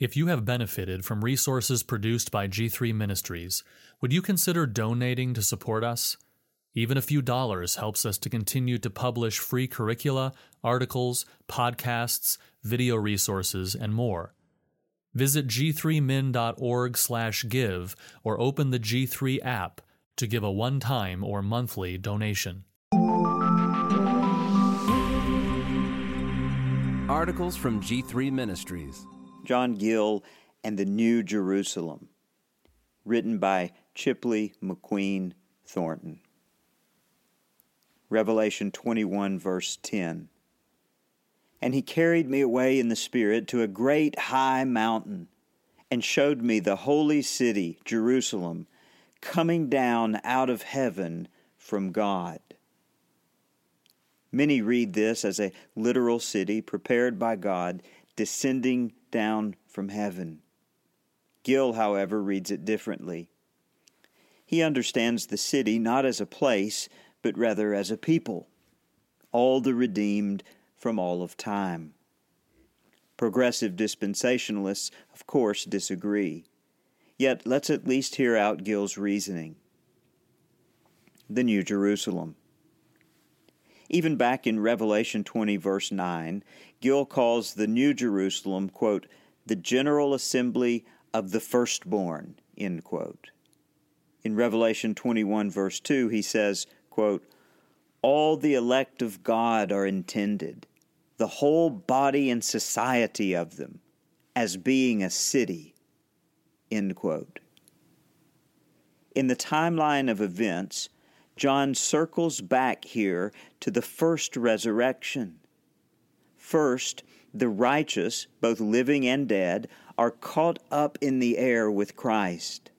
If you have benefited from resources produced by G3 Ministries, would you consider donating to support us? Even a few dollars helps us to continue to publish free curricula, articles, podcasts, video resources, and more. Visit g3min.org/give or open the G3 app to give a one-time or monthly donation. Articles from G3 Ministries. John Gill and the New Jerusalem, written by Chipley McQueen Thornton. Revelation 21, verse 10. And he carried me away in the Spirit to a great high mountain, and showed me the holy city, Jerusalem, coming down out of heaven from God. Many read this as a literal city prepared by God descending down from heaven. Gill, however, reads it differently. He understands the city not as a place, but rather as a people, all the redeemed from all of time. Progressive dispensationalists, of course, disagree. Yet let's at least hear out Gill's reasoning. The New Jerusalem. Even back in Revelation 20, verse 9, Gill calls the New Jerusalem, quote, the general assembly of the firstborn, end quote. In Revelation 21, verse 2, he says, quote, All the elect of God are intended, the whole body and society of them, as being a city, end quote. In the timeline of events, John circles back here to the first resurrection. First, the righteous, both living and dead, are caught up in the air with Christ.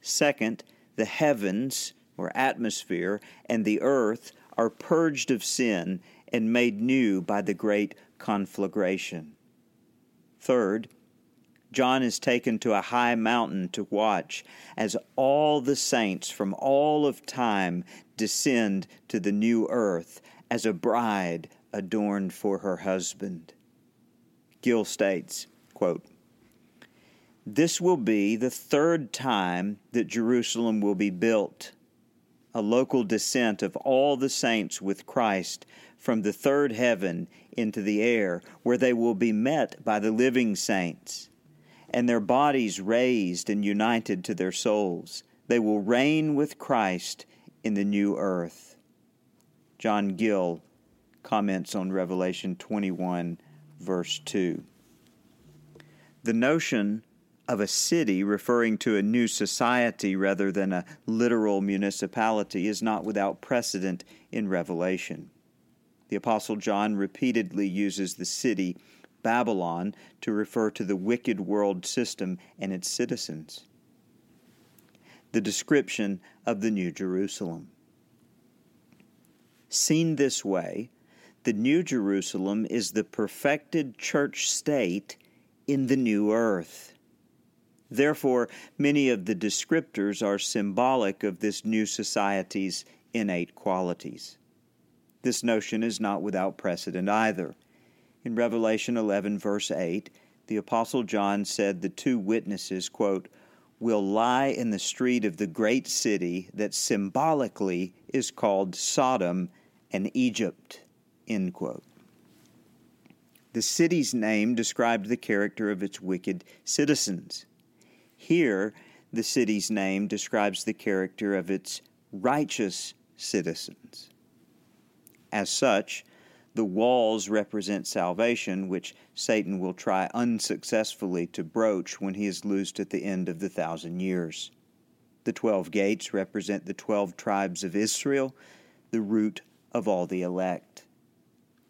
Second, the heavens, or atmosphere, and the earth are purged of sin and made new by the great conflagration. Third, John is taken to a high mountain to watch as all the saints from all of time descend to the new earth as a bride adorned for her husband. Gill states, quote, This will be the third time that Jerusalem will be built, a local descent of all the saints with Christ from the third heaven into the air, where they will be met by the living saints and their bodies raised and united to their souls. They will reign with Christ in the new earth. John Gill comments on Revelation 21, verse 2. The notion of a city referring to a new society rather than a literal municipality is not without precedent in Revelation. The Apostle John repeatedly uses the city Babylon to refer to the wicked world system and its citizens. The description of the New Jerusalem. Seen this way, the New Jerusalem is the perfected church state in the new earth. Therefore, many of the descriptors are symbolic of this new society's innate qualities. This notion is not without precedent either. In Revelation 11, verse 8, the Apostle John said the two witnesses, quote, will lie in the street of the great city that symbolically is called Sodom and Egypt, end quote. The city's name described the character of its wicked citizens. Here, the city's name describes the character of its righteous citizens. As such, the walls represent salvation, which Satan will try unsuccessfully to broach when he is loosed at the end of the thousand years. The twelve gates represent the twelve tribes of Israel, the root of all the elect.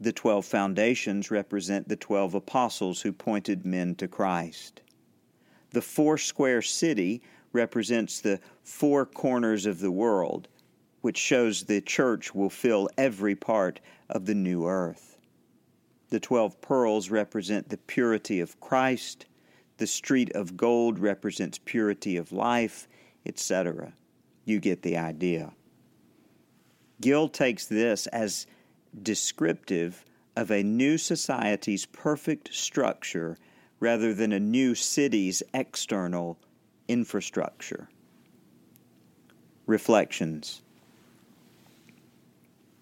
The twelve foundations represent the twelve apostles who pointed men to Christ. The four square city represents the four corners of the world, which shows the church will fill every part of the new earth. The twelve pearls represent the purity of Christ, the street of gold represents purity of life, etc. You get the idea. Gill takes this as descriptive of a new society's perfect structure rather than a new city's external infrastructure. Reflections.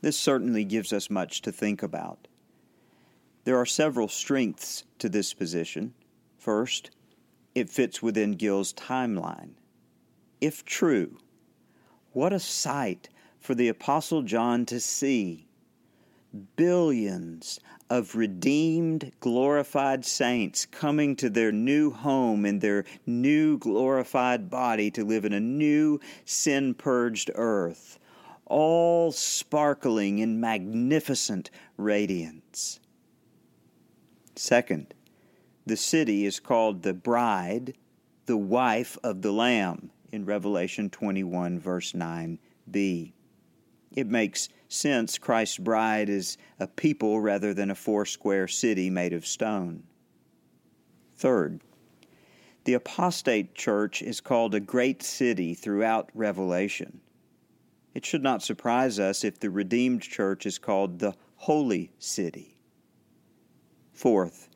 This certainly gives us much to think about. There are several strengths to this position. First, it fits within Gill's timeline. If true, what a sight for the Apostle John to see! Billions of redeemed, glorified saints coming to their new home in their new glorified body to live in a new, sin purged earth, all sparkling in magnificent radiance. Second, the city is called the bride, the wife of the Lamb in Revelation 21, verse 9b. It makes sense Christ's bride is a people rather than a four square city made of stone. Third, the apostate church is called a great city throughout Revelation. It should not surprise us if the redeemed church is called the holy city. Fourth,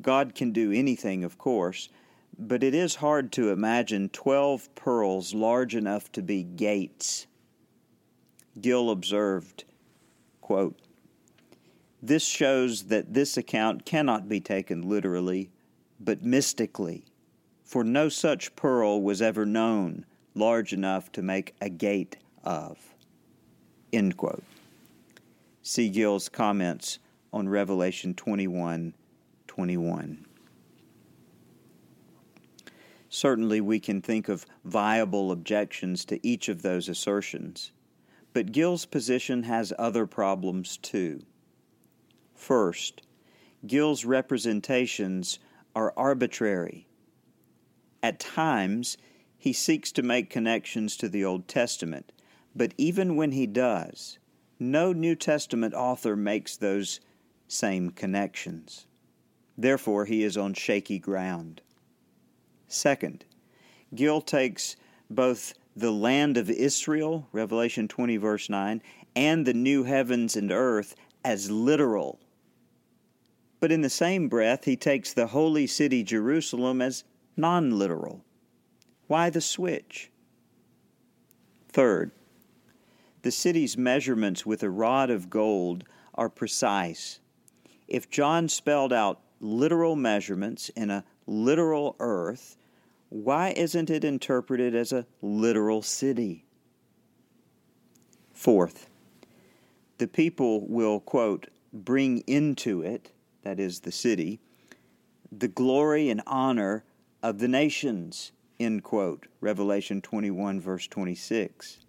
God can do anything, of course, but it is hard to imagine 12 pearls large enough to be gates Gill observed, quote, This shows that this account cannot be taken literally, but mystically, for no such pearl was ever known large enough to make a gate of. End quote. See Gill's comments on Revelation 21 21. Certainly, we can think of viable objections to each of those assertions. But Gill's position has other problems too. First, Gill's representations are arbitrary. At times, he seeks to make connections to the Old Testament, but even when he does, no New Testament author makes those same connections. Therefore, he is on shaky ground. Second, Gill takes both the land of Israel, Revelation 20, verse 9, and the new heavens and earth as literal. But in the same breath, he takes the holy city Jerusalem as non literal. Why the switch? Third, the city's measurements with a rod of gold are precise. If John spelled out literal measurements in a literal earth, why isn't it interpreted as a literal city? Fourth, the people will, quote, bring into it, that is the city, the glory and honor of the nations, end quote, Revelation 21, verse 26.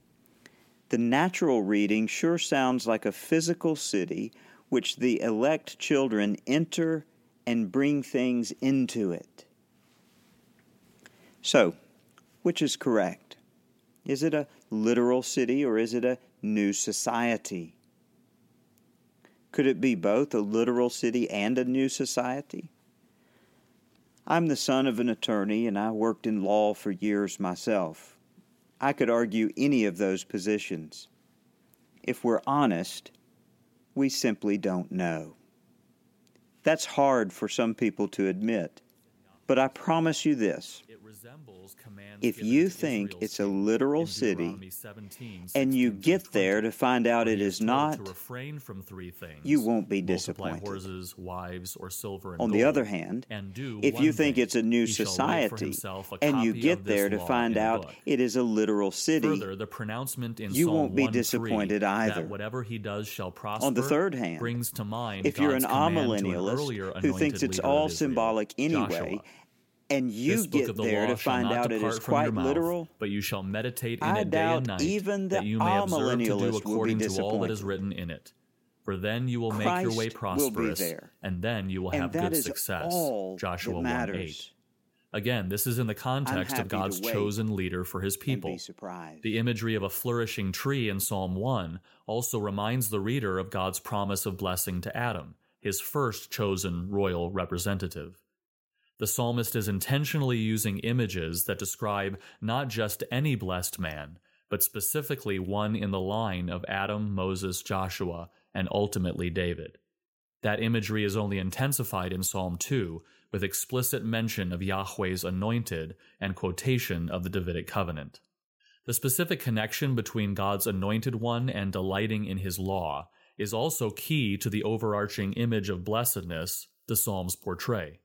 The natural reading sure sounds like a physical city which the elect children enter and bring things into it. So, which is correct? Is it a literal city or is it a new society? Could it be both a literal city and a new society? I'm the son of an attorney and I worked in law for years myself. I could argue any of those positions. If we're honest, we simply don't know. That's hard for some people to admit, but I promise you this if you think it's a literal city and you get there to find out it is not, you won't be disappointed. Horses, wives, or silver On the other hand, if you think it's a new society and you get there to find out it is a literal city, Further, the pronouncement in you won't be disappointed either. That whatever he does shall prosper. On the third hand, brings to mind if you're an command to an amillennialist who thinks it's all symbolic anyway. And you This get of the there to find not out it depart from your quite mouth, literal, but you shall meditate in I it day and night, even that you may observe to do according to all that is written in it. For then you will make your way Christ prosperous, and then you will have good success. Joshua 1 8. Again, this is in the context of God's chosen leader for his people. The imagery of a flourishing tree in Psalm 1 also reminds the reader of God's promise of blessing to Adam, his first chosen royal representative. The psalmist is intentionally using images that describe not just any blessed man, but specifically one in the line of Adam, Moses, Joshua, and ultimately David. That imagery is only intensified in Psalm 2 with explicit mention of Yahweh's anointed and quotation of the Davidic covenant. The specific connection between God's anointed one and delighting in his law is also key to the overarching image of blessedness the Psalms portray.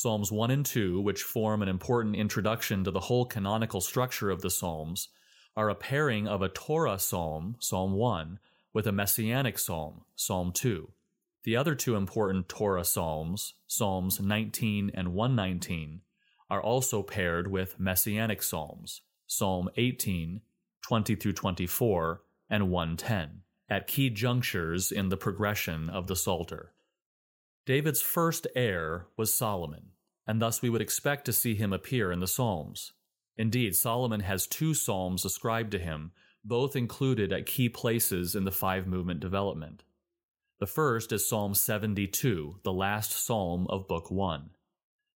Psalms 1 and 2, which form an important introduction to the whole canonical structure of the Psalms, are a pairing of a Torah psalm, Psalm 1, with a messianic psalm, Psalm 2. The other two important Torah psalms, Psalms 19 and 119, are also paired with messianic psalms, Psalm 18, 20 through 24, and 110, at key junctures in the progression of the Psalter. David's first heir was Solomon, and thus we would expect to see him appear in the Psalms. Indeed, Solomon has two psalms ascribed to him, both included at key places in the five movement development. The first is Psalm 72, the last psalm of Book 1.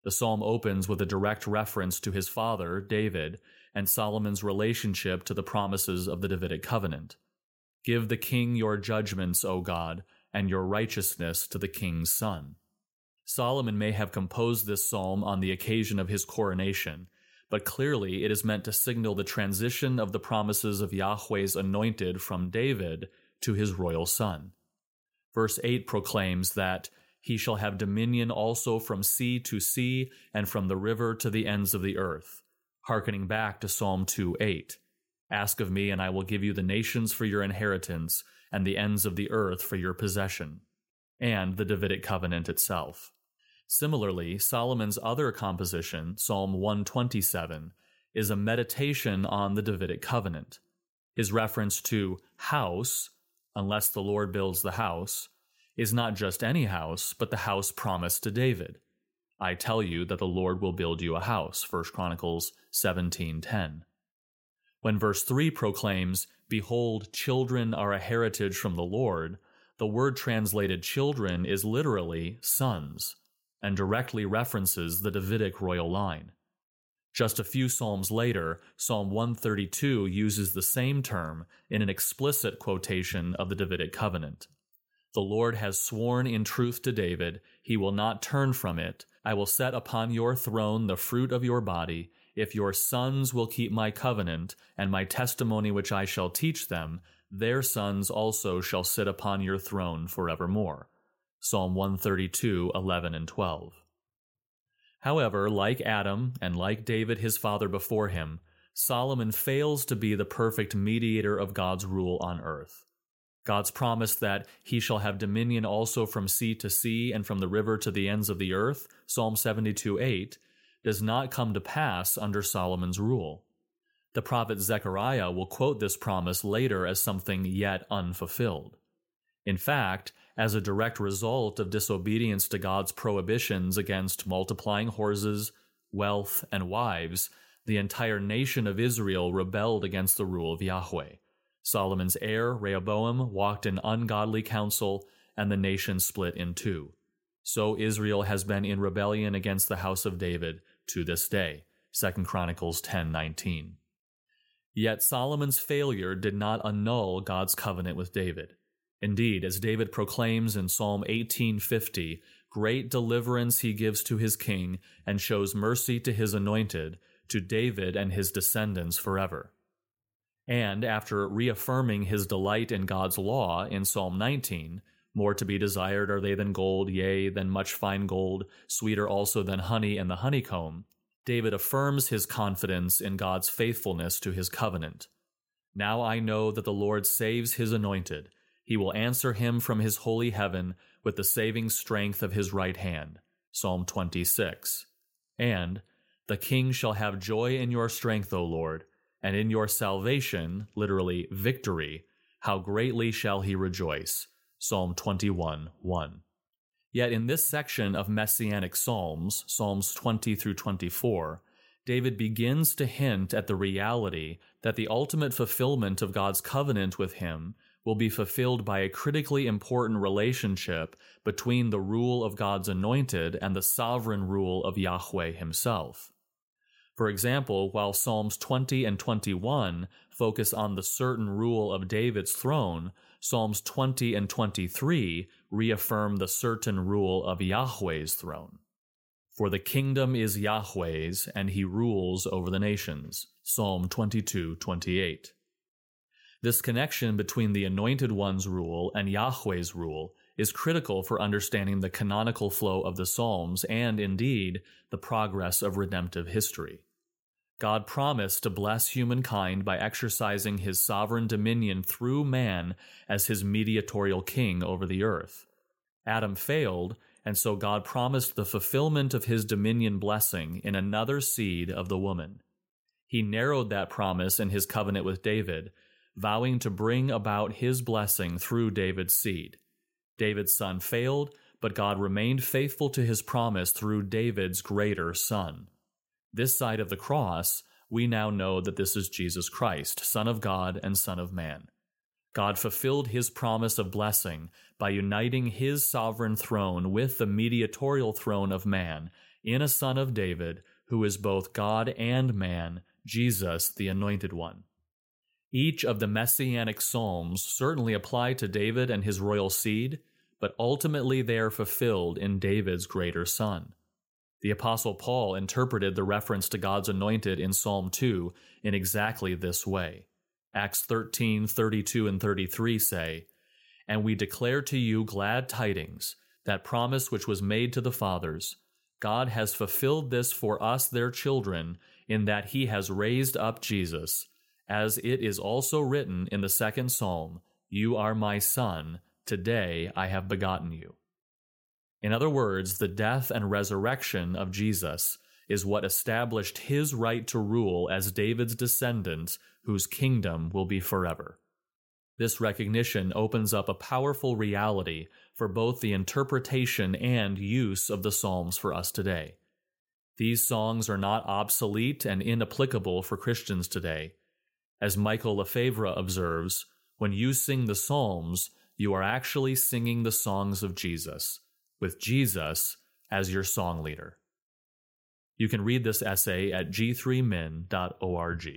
The psalm opens with a direct reference to his father, David, and Solomon's relationship to the promises of the Davidic covenant. Give the king your judgments, O God, and your righteousness to the king's son. Solomon may have composed this psalm on the occasion of his coronation, but clearly it is meant to signal the transition of the promises of Yahweh's anointed from David to his royal son. Verse 8 proclaims that he shall have dominion also from sea to sea and from the river to the ends of the earth, hearkening back to Psalm 2 8. Ask of me, and I will give you the nations for your inheritance and the ends of the earth for your possession, and the Davidic covenant itself. Similarly, Solomon's other composition, Psalm 127, is a meditation on the Davidic covenant. His reference to house, unless the Lord builds the house, is not just any house, but the house promised to David. I tell you that the Lord will build you a house, 1 Chronicles 17:10. When verse 3 proclaims, Behold, children are a heritage from the Lord, the word translated children is literally sons, and directly references the Davidic royal line. Just a few psalms later, Psalm 132 uses the same term in an explicit quotation of the Davidic covenant. The Lord has sworn in truth to David, he will not turn from it. I will set upon your throne the fruit of your body, if your sons will keep my covenant and my testimony which I shall teach them, their sons also shall sit upon your throne forevermore. Psalm 132, 11 and 12. However, like Adam and like David his father before him, Solomon fails to be the perfect mediator of God's rule on earth. God's promise that he shall have dominion also from sea to sea and from the river to the ends of the earth, Psalm 72 8, does not come to pass under Solomon's rule. The prophet Zechariah will quote this promise later as something yet unfulfilled. In fact, as a direct result of disobedience to God's prohibitions against multiplying horses, wealth, and wives, the entire nation of Israel rebelled against the rule of Yahweh. Solomon's heir, Rehoboam, walked in ungodly counsel, and the nation split in two. So Israel has been in rebellion against the house of David to this day. 2 Chronicles 10:19. Yet Solomon's failure did not annul God's covenant with David. Indeed, as David proclaims in Psalm 18:50, great deliverance he gives to his king and shows mercy to his anointed, to David and his descendants forever. And after reaffirming his delight in God's law in Psalm 19, more to be desired are they than gold, yea, than much fine gold, sweeter also than honey and the honeycomb. David affirms his confidence in God's faithfulness to his covenant. Now I know that the Lord saves his anointed. He will answer him from his holy heaven with the saving strength of his right hand. Psalm 26. And, The king shall have joy in your strength, O Lord, and in your salvation, literally victory, how greatly shall he rejoice. Psalm 21 1. Yet in this section of Messianic Psalms, Psalms 20 through 24, David begins to hint at the reality that the ultimate fulfillment of God's covenant with him will be fulfilled by a critically important relationship between the rule of God's anointed and the sovereign rule of Yahweh himself. For example, while Psalms 20 and 21 focus on the certain rule of David's throne, Psalms 20 and 23 reaffirm the certain rule of Yahweh's throne. For the kingdom is Yahweh's, and he rules over the nations. Psalm 22:28. This connection between the Anointed One's rule and Yahweh's rule is critical for understanding the canonical flow of the Psalms and, indeed, the progress of redemptive history. God promised to bless humankind by exercising his sovereign dominion through man as his mediatorial king over the earth. Adam failed, and so God promised the fulfillment of his dominion blessing in another seed of the woman. He narrowed that promise in his covenant with David, vowing to bring about his blessing through David's seed. David's son failed, but God remained faithful to his promise through David's greater son. This side of the cross, we now know that this is Jesus Christ, Son of God and Son of Man. God fulfilled his promise of blessing by uniting his sovereign throne with the mediatorial throne of man in a Son of David who is both God and man, Jesus, the Anointed One. Each of the messianic psalms certainly apply to David and his royal seed, but ultimately they are fulfilled in David's greater son. The Apostle Paul interpreted the reference to God's anointed in Psalm 2 in exactly this way. Acts 13, 32 and 33 say, And we declare to you glad tidings, that promise which was made to the fathers. God has fulfilled this for us, their children, in that he has raised up Jesus as it is also written in the second psalm, You are my son, today I have begotten you. In other words, the death and resurrection of Jesus is what established his right to rule as David's descendant, whose kingdom will be forever. This recognition opens up a powerful reality for both the interpretation and use of the Psalms for us today. These songs are not obsolete and inapplicable for Christians today. As Michael Lefebvre observes, when you sing the Psalms, you are actually singing the songs of Jesus, with Jesus as your song leader. You can read this essay at g3min.org.